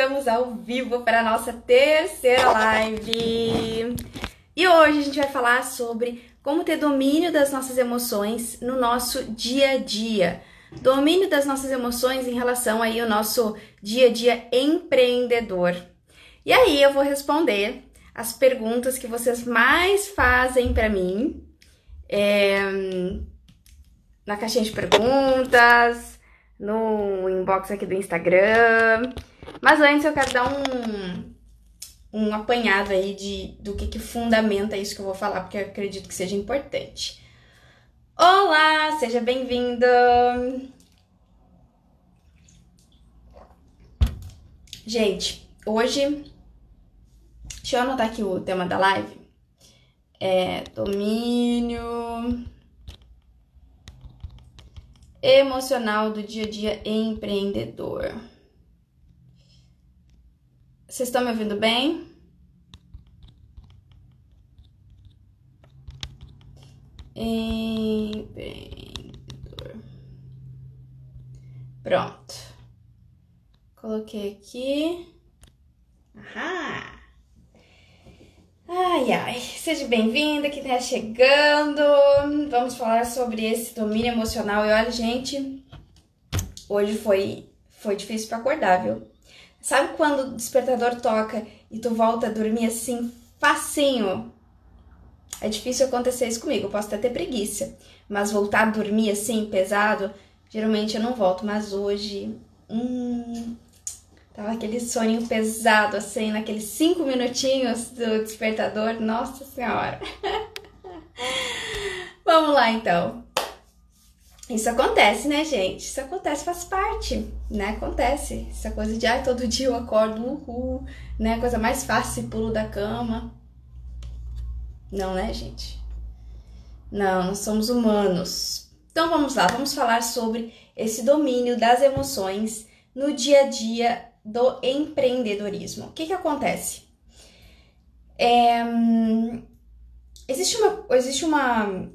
estamos ao vivo para a nossa terceira live. E hoje a gente vai falar sobre como ter domínio das nossas emoções no nosso dia a dia. Domínio das nossas emoções em relação aí ao nosso dia a dia empreendedor. E aí eu vou responder as perguntas que vocês mais fazem para mim é, na caixinha de perguntas, no inbox aqui do Instagram. Mas antes eu quero dar um, um apanhado aí de, do que, que fundamenta isso que eu vou falar, porque eu acredito que seja importante. Olá, seja bem-vindo! Gente, hoje, deixa eu anotar aqui o tema da live. É domínio emocional do dia a dia empreendedor. Vocês estão me ouvindo bem? Empreendedor. Pronto. Coloquei aqui. Ahá! Ai, ai, seja bem-vinda, que está chegando. Vamos falar sobre esse domínio emocional. E olha, gente, hoje foi, foi difícil para acordar, viu? Sabe quando o despertador toca e tu volta a dormir assim, facinho? É difícil acontecer isso comigo, eu posso até ter preguiça, mas voltar a dormir assim, pesado, geralmente eu não volto. Mas hoje, hum, Tava aquele soninho pesado, assim, naqueles cinco minutinhos do despertador. Nossa Senhora! Vamos lá, então. Isso acontece, né, gente? Isso acontece, faz parte, né? Acontece. Essa coisa de, ai, todo dia eu acordo, uhul, né? Coisa mais fácil, pulo da cama. Não, né, gente? Não, nós somos humanos. Então vamos lá, vamos falar sobre esse domínio das emoções no dia a dia do empreendedorismo. O que, que acontece? É, existe uma, existe uma,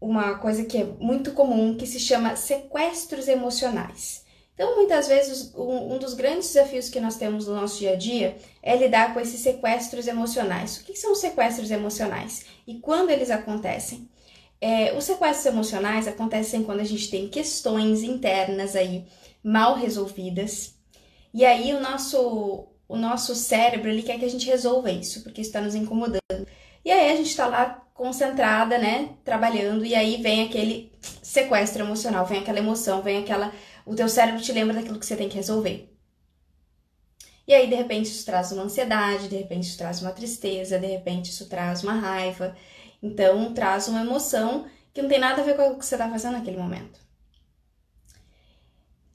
uma coisa que é muito comum que se chama sequestros emocionais. Então, muitas vezes, um, dos grandes desafios que nós temos no nosso dia a dia é lidar com esses sequestros emocionais. O que, são os sequestros emocionais e quando eles acontecem? É, os sequestros emocionais acontecem quando a gente tem questões internas aí mal resolvidas, e aí o nosso, o nosso cérebro ele quer que a gente resolva isso, porque está nos incomodando. E aí a gente está lá concentrada, né, trabalhando, e aí vem aquele sequestro emocional, vem aquela emoção, vem aquela. O teu cérebro te lembra daquilo que você tem que resolver. E aí, de repente, isso traz uma ansiedade, de repente, isso traz uma tristeza, de repente, isso traz uma raiva. Então, traz uma emoção que não tem nada a ver com o que você está fazendo naquele momento.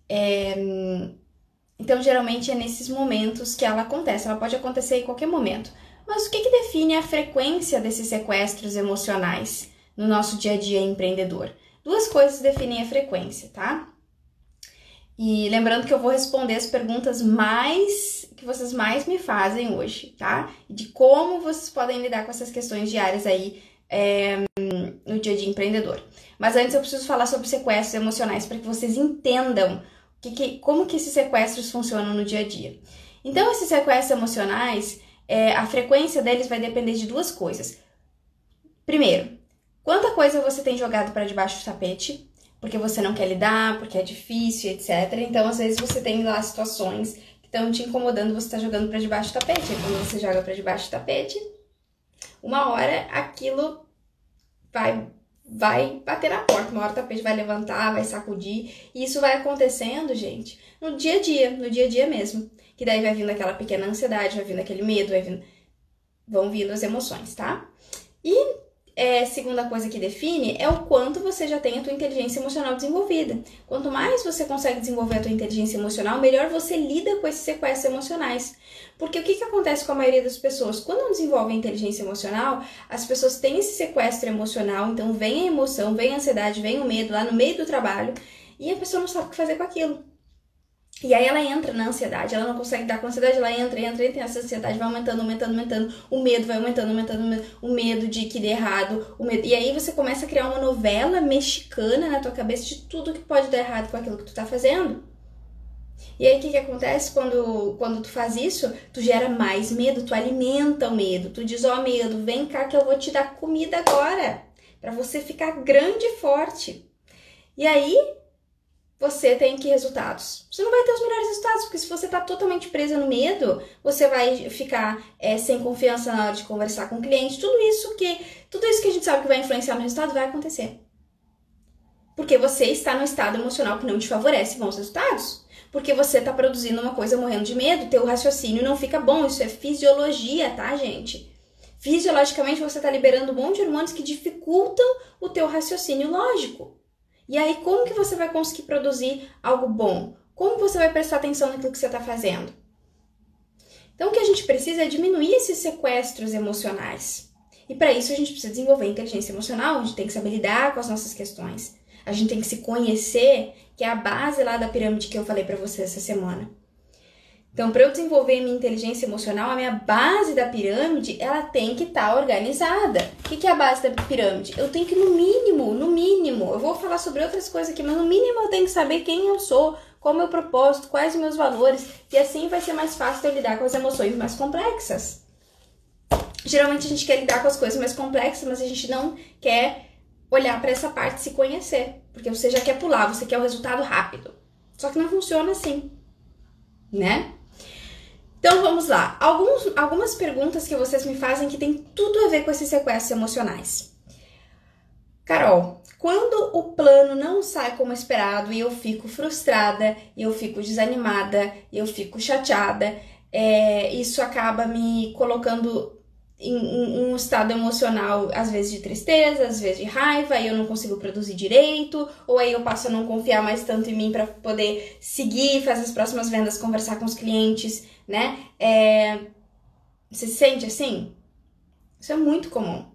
É, então, geralmente é nesses momentos que ela acontece. Ela pode acontecer em qualquer momento. Mas o que, que define a frequência desses sequestros emocionais no nosso dia a dia empreendedor? Duas coisas definem a frequência, tá? E lembrando que eu vou responder as perguntas mais que vocês mais me fazem hoje, tá? De como vocês podem lidar com essas questões diárias aí é, no dia dia empreendedor. Mas antes eu preciso falar sobre sequestros emocionais para que vocês entendam que, que, como que esses sequestros funcionam no dia a dia. Então, esses sequestros emocionais, é, a frequência deles vai depender de duas coisas. Primeiro, quanta coisa você tem jogado para debaixo do tapete, porque você não quer lidar, porque é difícil, etc. Então, às vezes, você tem lá situações que estão te incomodando, você está jogando para debaixo do tapete. E quando você joga para debaixo do tapete, uma hora aquilo vai vai bater na porta, uma hora o tapete vai levantar, vai sacudir, e isso vai acontecendo, gente, no dia a dia, no dia a dia mesmo. Que daí vai vindo aquela pequena ansiedade, vai vindo aquele medo, vai vindo, vão vindo as emoções, tá? E é, segunda coisa que define é o quanto você já tem a tua inteligência emocional desenvolvida. Quanto mais você consegue desenvolver a tua inteligência emocional, melhor você lida com esses sequestros emocionais. Porque o que, que acontece com a maioria das pessoas? Quando não desenvolvem inteligência emocional, as pessoas têm esse sequestro emocional, então vem a emoção, vem a ansiedade, vem o medo lá no meio do trabalho, e a pessoa não sabe o que fazer com aquilo. E aí ela entra na ansiedade, ela não consegue dar com a ansiedade, ela entra, entra, entra, essa ansiedade vai aumentando, aumentando, aumentando, o medo vai aumentando, aumentando, o medo de que dê errado, o medo. E aí você começa a criar uma novela mexicana na tua cabeça de tudo que pode dar errado com aquilo que tu tá fazendo. E aí o que, que acontece quando, quando tu faz isso? Tu gera mais medo, tu alimenta o medo, tu diz, ó oh, medo, vem cá que eu vou te dar comida agora, para você ficar grande e forte. E aí você tem que resultados. Você não vai ter os melhores resultados, porque se você está totalmente presa no medo, você vai ficar é, sem confiança na hora de conversar com o cliente. Tudo isso que tudo isso que a gente sabe que vai influenciar no resultado vai acontecer. Porque você está no estado emocional que não te favorece bons resultados. Porque você está produzindo uma coisa morrendo de medo, teu raciocínio não fica bom. Isso é fisiologia, tá, gente? Fisiologicamente você está liberando um monte de hormônios que dificultam o teu raciocínio lógico. E aí, como que você vai conseguir produzir algo bom? Como você vai prestar atenção naquilo que você está fazendo? Então, o que a gente precisa é diminuir esses sequestros emocionais. E para isso, a gente precisa desenvolver inteligência emocional, a gente tem que saber lidar com as nossas questões. A gente tem que se conhecer, que é a base lá da pirâmide que eu falei para você essa semana. Então, para eu desenvolver minha inteligência emocional, a minha base da pirâmide, ela tem que estar tá organizada. O que, que é a base da pirâmide? Eu tenho que, no mínimo, no mínimo, vou falar sobre outras coisas aqui, mas no mínimo eu tenho que saber quem eu sou, qual é o meu propósito, quais os meus valores, e assim vai ser mais fácil eu lidar com as emoções mais complexas. Geralmente a gente quer lidar com as coisas mais complexas, mas a gente não quer olhar para essa parte se conhecer, porque você já quer pular, você quer o resultado rápido. Só que não funciona assim, né? Então vamos lá. Alguns, algumas perguntas que vocês me fazem que tem tudo a ver com esses sequestros emocionais. Carol, quando o plano não sai como esperado e eu fico frustrada, eu fico desanimada, eu fico chateada, é, isso acaba me colocando em, em, um estado emocional, às vezes de tristeza, às vezes de raiva, e eu não consigo produzir direito, ou aí eu passo a não confiar mais tanto em mim para poder seguir, fazer as próximas vendas, conversar com os clientes né? É... Você se sente assim? Isso é muito comum.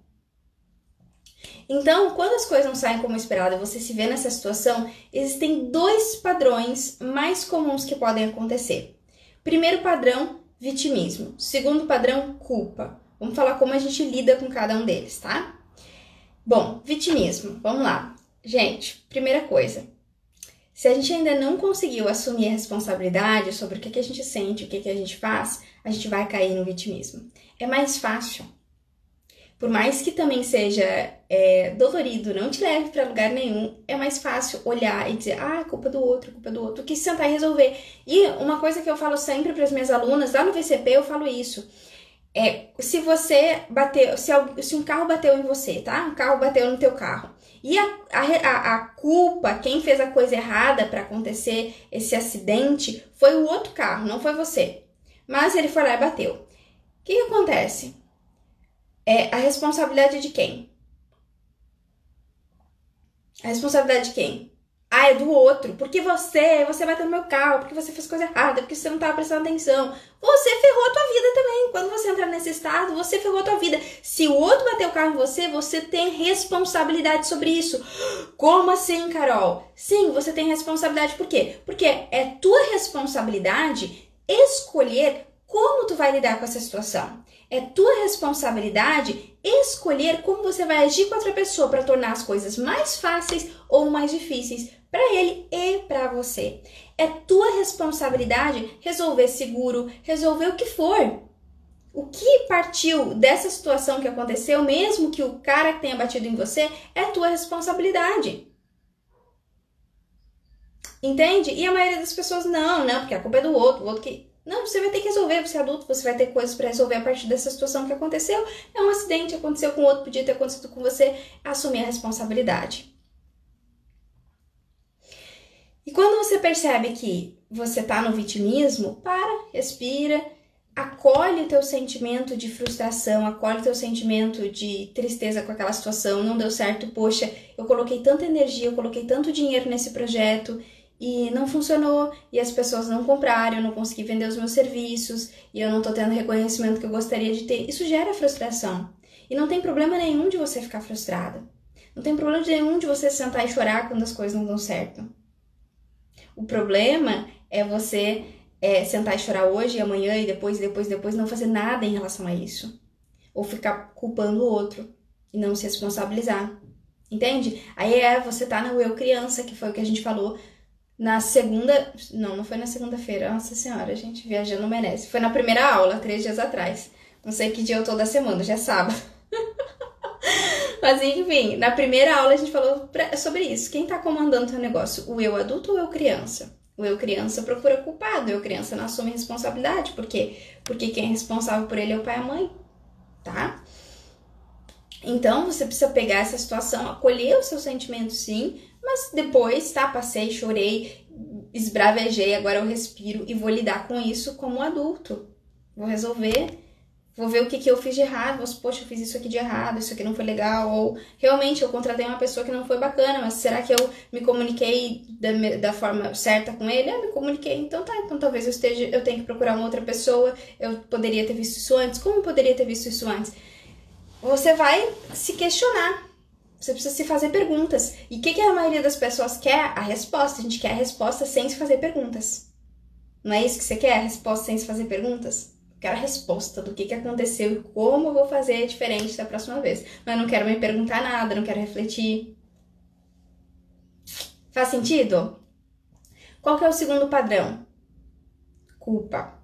Então, quando as coisas não saem como esperado e você se vê nessa situação, existem dois padrões mais comuns que podem acontecer. Primeiro padrão, vitimismo. Segundo padrão, culpa. Vamos falar como a gente lida com cada um deles, tá? Bom, vitimismo. Vamos lá. Gente, primeira coisa, se a gente ainda não conseguiu assumir a responsabilidade sobre o que, a gente sente, o que a gente faz, a gente vai cair no vitimismo. É mais fácil. Por mais que também seja é, dolorido, não te leve para lugar nenhum, é mais fácil olhar e dizer, ah, culpa do outro, culpa do outro, que sentar e resolver. E uma coisa que eu falo sempre para as minhas alunas, lá no VCP eu falo isso. É, se você bateu, se, se um carro bateu em você, tá? Um carro bateu no teu carro. E a, a, a culpa, quem fez a coisa errada para acontecer esse acidente, foi o outro carro, não foi você. Mas ele foi lá e bateu. O que, que acontece? É a responsabilidade de quem? A responsabilidade de quem? Ah, é do outro. Porque você, você bateu no meu carro, porque você fez coisa errada, porque você não estava prestando atenção. Você ferrou a tua vida também. Quando você entrar nesse estado, você ferrou a tua vida. Se o outro bateu o carro em você, você tem responsabilidade sobre isso. Como assim, Carol? Sim, você tem responsabilidade. Por quê? Porque é tua responsabilidade escolher como tu vai lidar com essa situação. É tua responsabilidade escolher como você vai agir com outra pessoa para tornar as coisas mais fáceis ou mais difíceis para ele e para você. É tua responsabilidade resolver seguro, resolver o que for. O que partiu dessa situação que aconteceu, mesmo que o cara tenha batido em você, é tua responsabilidade. Entende? E a maioria das pessoas não, não, porque a culpa é do outro, o outro que. Não, você vai ter que resolver, você é adulto, você vai ter coisas para resolver a partir dessa situação que aconteceu. É um acidente, aconteceu com outro, podia ter acontecido com você, assumir a responsabilidade. E quando você percebe que você tá no vitimismo, para, respira, acolhe o teu sentimento de frustração, acolhe o teu sentimento de tristeza com aquela situação, não deu certo, poxa, eu coloquei tanta energia, eu coloquei tanto dinheiro nesse projeto e não funcionou, e as pessoas não compraram, eu não consegui vender os meus serviços, e eu não tô tendo o reconhecimento que eu gostaria de ter. Isso gera frustração. E não tem problema nenhum de você ficar frustrada. Não tem problema nenhum de você sentar e chorar quando as coisas não dão certo. O problema é você é, sentar e chorar hoje e amanhã e depois, e depois, e depois, não fazer nada em relação a isso. Ou ficar culpando o outro e não se responsabilizar. Entende? Aí é você tá no eu criança, que foi o que a gente falou na segunda. Não, não foi na segunda-feira. Nossa senhora, a gente viajando merece. Foi na primeira aula, três dias atrás. Não sei que dia eu tô da semana, já é sábado. Mas enfim, na primeira aula a gente falou sobre isso. Quem tá comandando o negócio? O eu adulto ou eu criança? O eu criança procura culpado, o eu criança não assume responsabilidade. Por quê? Porque quem é responsável por ele é o pai e a mãe, tá? Então você precisa pegar essa situação, acolher o seu sentimento sim, mas depois, tá? Passei, chorei, esbravejei, agora eu respiro e vou lidar com isso como adulto. Vou resolver, vou ver o que, que eu fiz de errado, vou, poxa, eu fiz isso aqui de errado, isso aqui não foi legal, ou realmente eu contratei uma pessoa que não foi bacana, mas será que eu me comuniquei da, da forma certa com ele? Ah, me comuniquei, então tá, então talvez eu esteja, eu tenha que procurar uma outra pessoa, eu poderia ter visto isso antes, como eu poderia ter visto isso antes? Você vai se questionar, você precisa se fazer perguntas. E o que, que a maioria das pessoas quer? A resposta. A gente quer a resposta sem se fazer perguntas. Não é isso que você quer? A resposta sem se fazer perguntas? Eu quero a resposta do que, que aconteceu e como eu vou fazer diferente da próxima vez. Mas não quero me perguntar nada, não quero refletir. Faz sentido? Qual que é o segundo padrão? Culpa.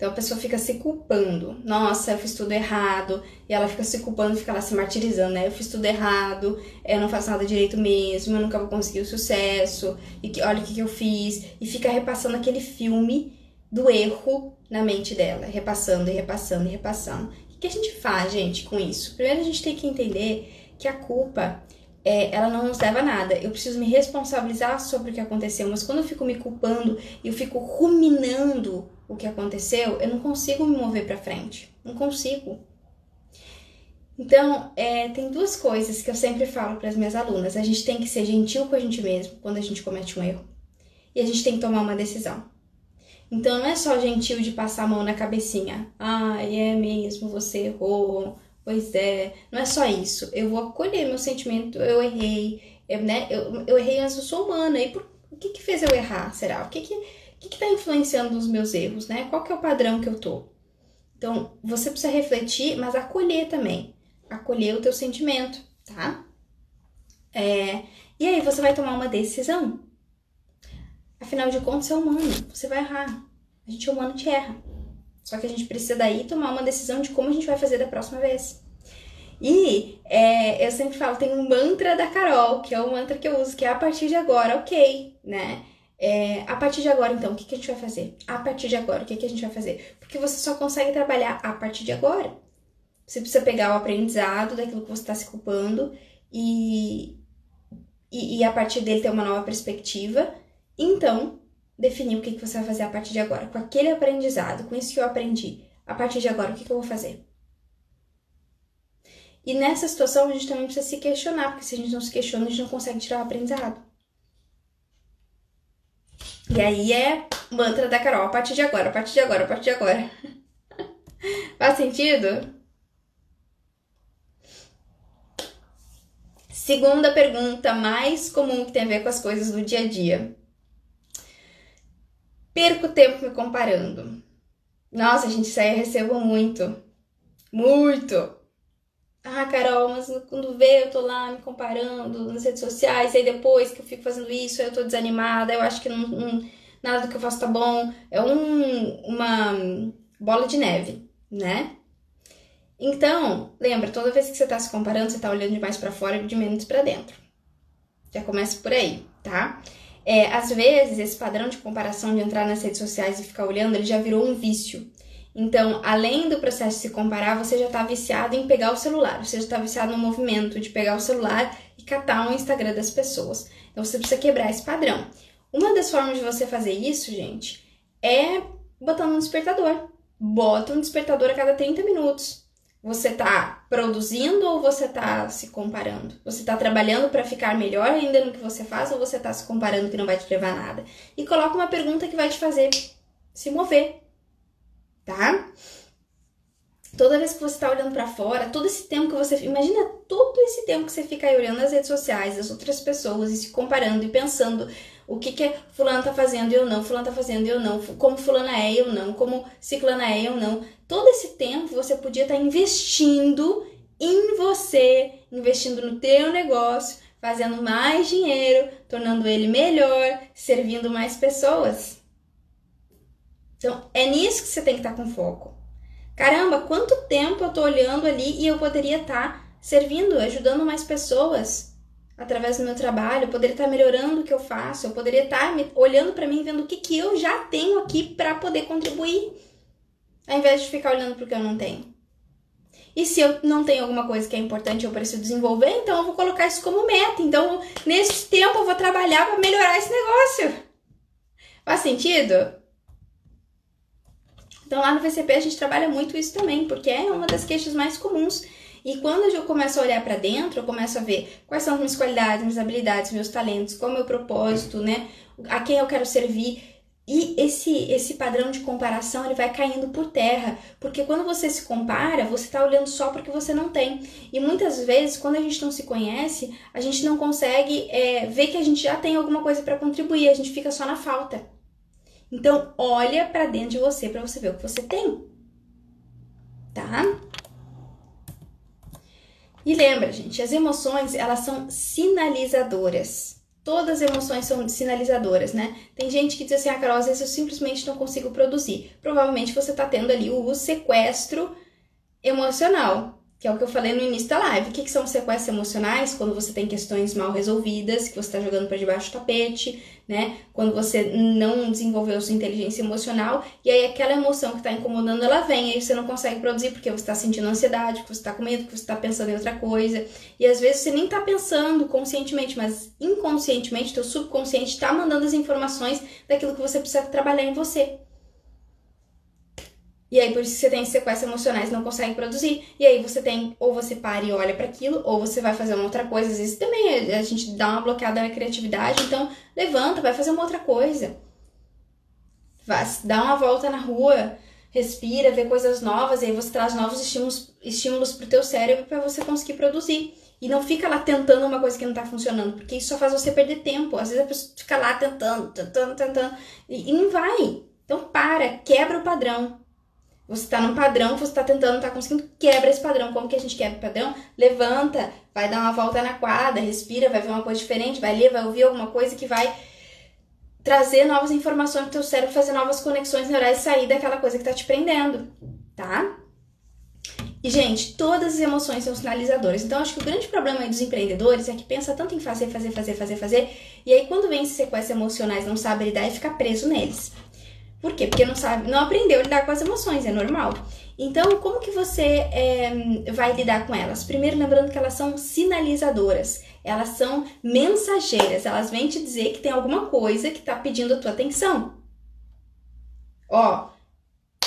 Então a pessoa fica se culpando. Nossa, eu fiz tudo errado. E ela fica se culpando, fica lá se martirizando, né? Eu fiz tudo errado, eu não faço nada direito mesmo, eu nunca vou conseguir o sucesso. E que, olha o que, que eu fiz. E fica repassando aquele filme do erro na mente dela. Repassando e repassando e repassando. O que a gente faz, gente, com isso? Primeiro a gente tem que entender que a culpa é, ela não nos leva a nada. Eu preciso me responsabilizar sobre o que aconteceu, mas quando eu fico me culpando eu fico ruminando o que aconteceu, eu não consigo me mover para frente. Não consigo. Então, é, tem duas coisas que eu sempre falo para as minhas alunas. A gente tem que ser gentil com a gente mesmo quando a gente comete um erro. E a gente tem que tomar uma decisão. Então, não é só gentil de passar a mão na cabecinha. Ah, é mesmo, você errou. Pois é. Não é só isso. Eu vou acolher meu sentimento. Eu errei. Eu, né, eu, eu errei, mas eu sou humana. E por, o que que fez eu errar, será? O que que que está influenciando os meus erros, né? Qual que é o padrão que eu tô? Então, você precisa refletir, mas acolher também. Acolher o teu sentimento, tá? É, e aí você vai tomar uma decisão. Afinal de contas, você é humano, você vai errar. A gente é humano te erra. Só que a gente precisa daí tomar uma decisão de como a gente vai fazer da próxima vez. E é, eu sempre falo, tem um mantra da Carol, que é o mantra que eu uso, que é a partir de agora, ok, né? É, a partir de agora, então, o que, que a gente vai fazer? A partir de agora, o que, que a gente vai fazer? Porque você só consegue trabalhar a partir de agora. Você precisa pegar o aprendizado daquilo que você está se culpando e, e, e, a partir dele ter uma nova perspectiva. Então, definir o que, que você vai fazer a partir de agora. Com aquele aprendizado, com isso que eu aprendi. A partir de agora, o que, que eu vou fazer? E nessa situação, a gente também precisa se questionar, porque se a gente não se questiona, a gente não consegue tirar o aprendizado. E aí é mantra da Carol, a partir de agora, a partir de agora, a partir de agora. Faz sentido? Segunda pergunta mais comum que tem a ver com as coisas do dia a dia. Perco tempo me comparando. Nossa, gente, isso aí eu recebo muito. Muito. Ah, Carol, mas quando vê eu tô lá me comparando nas redes sociais, aí depois que eu fico fazendo isso, eu tô desanimada, eu acho que não, não nada do que eu faço tá bom. É um, uma bola de neve, né? Então, lembra, toda vez que você tá se comparando, você tá olhando de mais para fora e de menos para dentro. Já começa por aí, tá? É, às vezes, esse padrão de comparação de entrar nas redes sociais e ficar olhando, ele já virou um vício. Então, além do processo de se comparar, você já está viciado em pegar o celular, você já está viciado no movimento de pegar o celular e catar o Instagram das pessoas. Então, você precisa quebrar esse padrão. Uma das formas de você fazer isso, gente, é botando um despertador. Bota um despertador a cada 30 minutos. Você tá produzindo ou você tá se comparando? Você tá trabalhando para ficar melhor ainda no que você faz ou você tá se comparando que não vai te levar a nada? E coloca uma pergunta que vai te fazer se mover tá? Toda vez que você está olhando para fora, todo esse tempo que você. Imagina todo esse tempo que você fica aí olhando as redes sociais, as outras pessoas e se comparando e pensando o que que fulano tá fazendo e eu não, fulano tá fazendo e eu não, como fulana é eu não, como ciclana é eu não. Todo esse tempo você podia estar tá investindo em você, investindo no teu negócio, fazendo mais dinheiro, tornando ele melhor, servindo mais pessoas. Então, é nisso que você tem que estar tá com foco. Caramba, quanto tempo eu tô olhando ali e eu poderia estar tá servindo, ajudando mais pessoas através do meu trabalho, eu poderia estar tá melhorando o que eu faço, eu poderia estar olhando para mim, vendo o que, que eu já tenho aqui para poder contribuir, ao invés de ficar olhando para que eu não tenho. E se eu não tenho alguma coisa que é importante eu preciso desenvolver, então eu vou colocar isso como meta. Então, nesse tempo eu vou trabalhar para melhorar esse negócio. Faz sentido? Então lá no VCP a gente trabalha muito isso também, porque é uma das queixas mais comuns. E quando eu começo a olhar para dentro, eu começo a ver quais são as minhas qualidades, minhas habilidades, meus talentos, qual é o meu propósito, né? A quem eu quero servir. E esse, esse padrão de comparação ele vai caindo por terra, porque quando você se compara, você está olhando só porque você não tem. E muitas vezes, quando a gente não se conhece, a gente não consegue é, ver que a gente já tem alguma coisa para contribuir, a gente fica só na falta. Então, olha para dentro de você para você ver o que você tem. Tá? E lembra, gente, as emoções, elas são sinalizadoras. Todas as emoções são sinalizadoras, né? Tem gente que diz assim, ah, Carol, às vezes eu simplesmente não consigo produzir. Provavelmente você está tendo ali o sequestro emocional que é o que eu falei no início da live. O que, que são sequestros emocionais? Quando você tem questões mal resolvidas, que você está jogando para debaixo do tapete, né? Quando você não desenvolveu sua inteligência emocional, e aí aquela emoção que está incomodando, ela vem, aí você não consegue produzir porque você está sentindo ansiedade, porque você está com medo, porque você está pensando em outra coisa. E às vezes você nem está pensando conscientemente, mas inconscientemente, teu subconsciente está mandando as informações daquilo que você precisa trabalhar em você. E aí, por isso você tem sequestros emocionais não consegue produzir. E aí, você tem, ou você para e olha para aquilo, ou você vai fazer uma outra coisa. Às vezes também a gente dá uma bloqueada na criatividade. Então, levanta, vai fazer uma outra coisa. Vai, dá uma volta na rua, respira, vê coisas novas. E aí, você traz novos estímulos, estímulos pro teu cérebro para você conseguir produzir. E não fica lá tentando uma coisa que não tá funcionando, porque isso só faz você perder tempo. Às vezes a pessoa fica lá tentando, tentando, tentando, e, e não vai. Então, para, quebra o padrão você está num padrão que você está tentando, tá conseguindo, quebra esse padrão. Como que a gente quebra o padrão? Levanta, vai dar uma volta na quadra, respira, vai ver uma coisa diferente, vai ler, vai ouvir alguma coisa que vai trazer novas informações pro teu cérebro, fazer novas conexões neurais e sair daquela coisa que tá te prendendo, tá? E, gente, todas as emoções são sinalizadoras. Então, acho que o grande problema dos empreendedores é que pensa tanto em fazer, fazer, fazer, fazer, fazer, e aí quando vem esses sequestros emocionais, não sabe lidar e fica preso neles. Por quê? Porque não sabe, não aprendeu a lidar com as emoções, é normal. Então, como que você é, vai lidar com elas? Primeiro, lembrando que elas são sinalizadoras, elas são mensageiras, elas vêm te dizer que tem alguma coisa que está pedindo a tua atenção. Ó,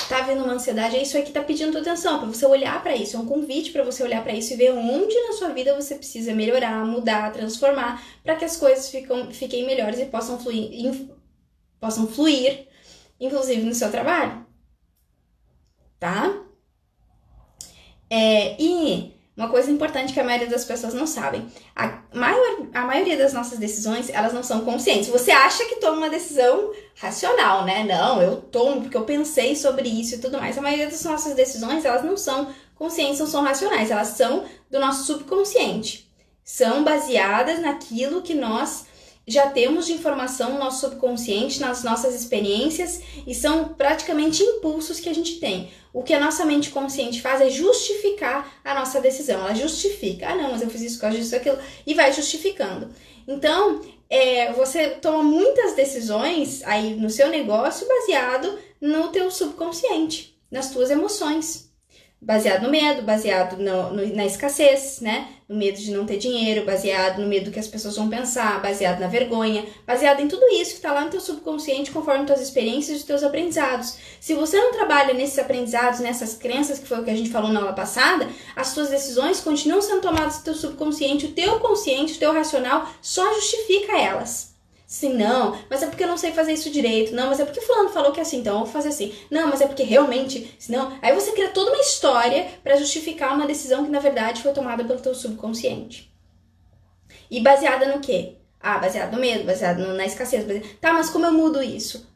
tá vendo uma ansiedade, é isso aí que tá pedindo tua atenção, para você olhar para isso, é um convite para você olhar para isso e ver onde na sua vida você precisa melhorar, mudar, transformar, para que as coisas ficam, fiquem melhores e possam fluir, possam fluir inclusive no seu trabalho, tá? É, e uma coisa importante que a maioria das pessoas não sabem, a, maior, a maioria das nossas decisões, elas não são conscientes. Você acha que toma uma decisão racional, né? Não, eu tomo porque eu pensei sobre isso e tudo mais. A maioria das nossas decisões, elas não são conscientes, não são racionais, elas são do nosso subconsciente. São baseadas naquilo que nós já temos de informação no nosso subconsciente, nas nossas experiências, e são praticamente impulsos que a gente tem. O que a nossa mente consciente faz é justificar a nossa decisão. Ela justifica. Ah, não, mas eu fiz isso causa disso, aquilo. E vai justificando. Então, é, você toma muitas decisões aí no seu negócio baseado no teu subconsciente, nas tuas emoções baseado no medo, baseado no, no, na escassez, né? No medo de não ter dinheiro, baseado no medo que as pessoas vão pensar, baseado na vergonha, baseado em tudo isso que está lá no teu subconsciente conforme tuas experiências e teus aprendizados. Se você não trabalha nesses aprendizados, nessas crenças, que foi o que a gente falou na aula passada, as tuas decisões continuam sendo tomadas do teu subconsciente, o teu consciente, o teu racional só justifica elas. Sim, não, mas é porque eu não sei fazer isso direito. Não, mas é porque fulano falou que é assim, então eu vou fazer assim. Não, mas é porque realmente, senão, aí você cria toda uma história para justificar uma decisão que na verdade foi tomada pelo teu subconsciente. E baseada no quê? Ah, baseado no medo, baseado na escassez. Baseado... Tá, mas como eu mudo isso?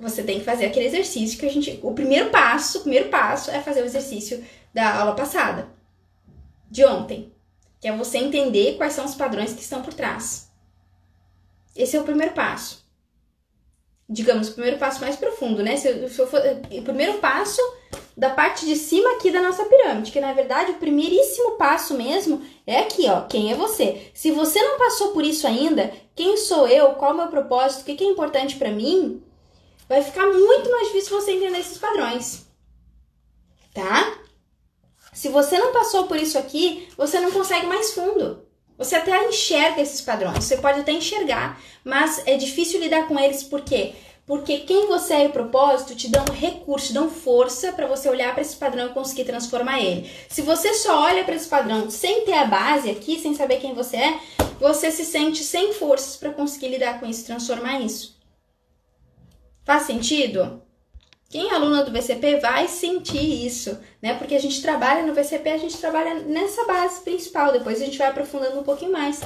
Você tem que fazer aquele exercício que a gente, o primeiro passo, o primeiro passo é fazer o exercício da aula passada. De ontem. Que é você entender quais são os padrões que estão por trás. Esse é o primeiro passo. Digamos, o primeiro passo mais profundo, né? Se eu, se eu for, o primeiro passo da parte de cima aqui da nossa pirâmide, que na verdade o primeiríssimo passo mesmo é aqui, ó. Quem é você? Se você não passou por isso ainda, quem sou eu? Qual é o meu propósito? O que é importante para mim? Vai ficar muito mais difícil você entender esses padrões. Tá? Se você não passou por isso aqui, você não consegue mais fundo. Você até enxerga esses padrões, você pode até enxergar, mas é difícil lidar com eles por quê? Porque quem você é e o propósito te dão recurso, te dão força para você olhar para esse padrão e conseguir transformar ele. Se você só olha para esse padrão sem ter a base aqui, sem saber quem você é, você se sente sem forças para conseguir lidar com isso, transformar isso. Faz sentido? Quem é aluna do VCP vai sentir isso, né? Porque a gente trabalha no VCP, a gente trabalha nessa base principal, depois a gente vai aprofundando um pouquinho mais.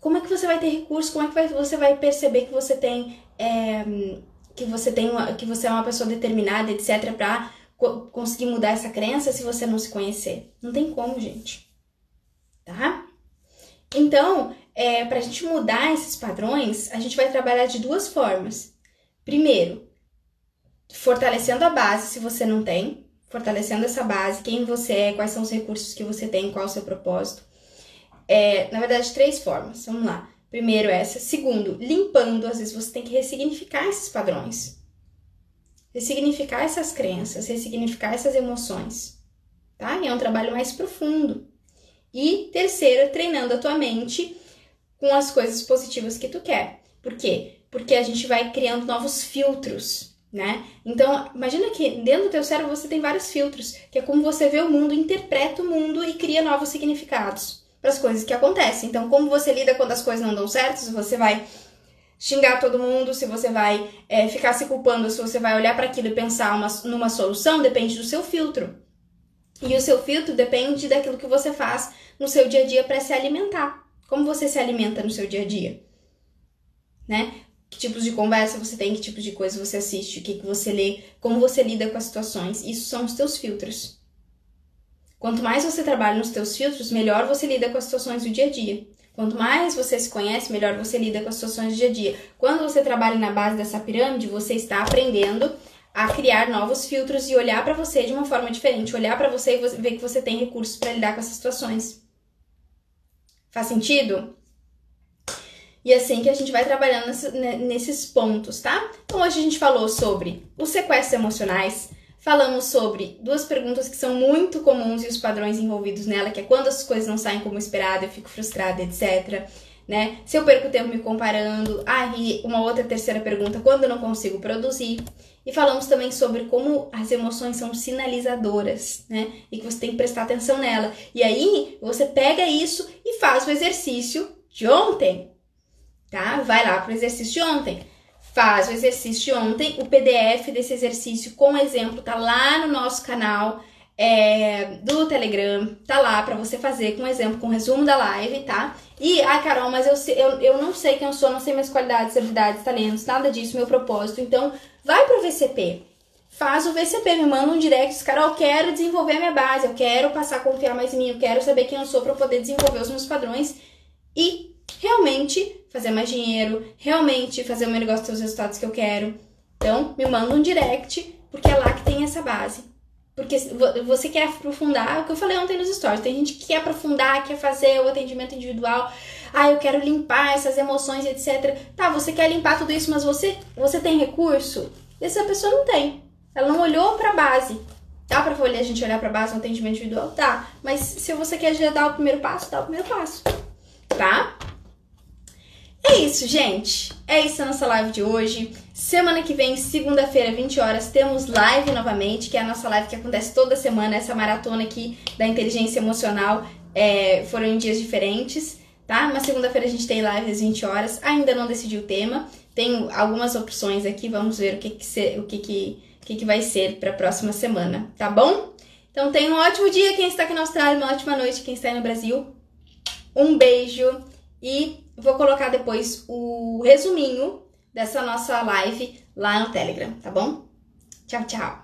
Como é que você vai ter recurso? Como é que você vai perceber que você tem é, que você tem uma, que você é uma pessoa determinada, etc, para co conseguir mudar essa crença se você não se conhecer? Não tem como, gente. Tá? Então, é, para a gente mudar esses padrões, a gente vai trabalhar de duas formas. Primeiro, fortalecendo a base se você não tem, fortalecendo essa base, quem você é, quais são os recursos que você tem, qual é o seu propósito. É, na verdade, três formas. Vamos lá. Primeiro, essa. Segundo, limpando. Às vezes você tem que ressignificar esses padrões. Ressignificar essas crenças, ressignificar essas emoções. Tá? E é um trabalho mais profundo. E terceiro, treinando a tua mente com as coisas positivas que tu quer. Por quê? Porque a gente vai criando novos filtros né? Então, imagina que dentro do teu cérebro você tem vários filtros, que é como você vê o mundo, interpreta o mundo e cria novos significados para as coisas que acontecem. Então, como você lida quando as coisas não dão certo, se você vai xingar todo mundo, se você vai é, ficar se culpando, se você vai olhar para aquilo e pensar uma, numa solução, depende do seu filtro. E o seu filtro depende daquilo que você faz no seu dia a dia para se alimentar. Como você se alimenta no seu dia a dia? Né? Que tipos de conversa você tem, que tipos de coisa você assiste, o que, que você lê, como você lida com as situações. Isso são os teus filtros. Quanto mais você trabalha nos teus filtros, melhor você lida com as situações do dia a dia. Quanto mais você se conhece, melhor você lida com as situações do dia a dia. Quando você trabalha na base dessa pirâmide, você está aprendendo a criar novos filtros e olhar para você de uma forma diferente, olhar para você e ver que você tem recursos para lidar com essas situações. Faz sentido? E assim que a gente vai trabalhando nesses pontos, tá? Então hoje a gente falou sobre os sequestros emocionais, falamos sobre duas perguntas que são muito comuns e os padrões envolvidos nela, que é quando as coisas não saem como esperado, eu fico frustrada, etc. Né? Se eu perco tempo me comparando, ah, e uma outra terceira pergunta, quando eu não consigo produzir. E falamos também sobre como as emoções são sinalizadoras, né? E que você tem que prestar atenção nela. E aí, você pega isso e faz o exercício de ontem, tá? Vai lá pro exercício de ontem. Faz o exercício de ontem. O PDF desse exercício com exemplo tá lá no nosso canal é, do Telegram. Tá lá para você fazer com exemplo, com resumo da live, tá? E, ai, Carol, mas eu, eu, eu não sei quem eu sou, não sei minhas qualidades, habilidades, talentos, nada disso, meu propósito. Então, vai pro VCP. Faz o VCP, me manda um direct, Carol, eu quero desenvolver a minha base, eu quero passar a confiar mais em mim, eu quero saber quem eu sou para poder desenvolver os meus padrões e realmente fazer mais dinheiro, realmente fazer o meu negócio ter os resultados que eu quero. Então, me manda um direct, porque é lá que tem essa base. Porque você quer aprofundar, o que eu falei ontem nos stories, tem gente que quer aprofundar, quer fazer o atendimento individual. Ah, eu quero limpar essas emoções, etc. Tá, você quer limpar tudo isso, mas você, você tem recurso? Essa pessoa não tem. Ela não olhou para a base. Dá pra a gente olhar para a base no atendimento individual? Tá. Mas se você quer já dar o primeiro passo, dá o primeiro passo. Tá? É isso, gente. É isso a nossa live de hoje. Semana que vem, segunda-feira, 20 horas, temos live novamente, que é a nossa live que acontece toda semana, essa maratona aqui da inteligência emocional. É, foram em dias diferentes, tá? Mas segunda-feira a gente tem live às 20 horas. Ainda não decidi o tema. Tem algumas opções aqui, vamos ver o que, que, ser, o que, que, o que, que vai ser para a próxima semana, tá bom? Então tenha um ótimo dia quem está aqui na Austrália, uma ótima noite quem está aí no Brasil. Um beijo e vou colocar depois o resuminho dessa nossa live lá no Telegram, tá bom? Tchau, tchau!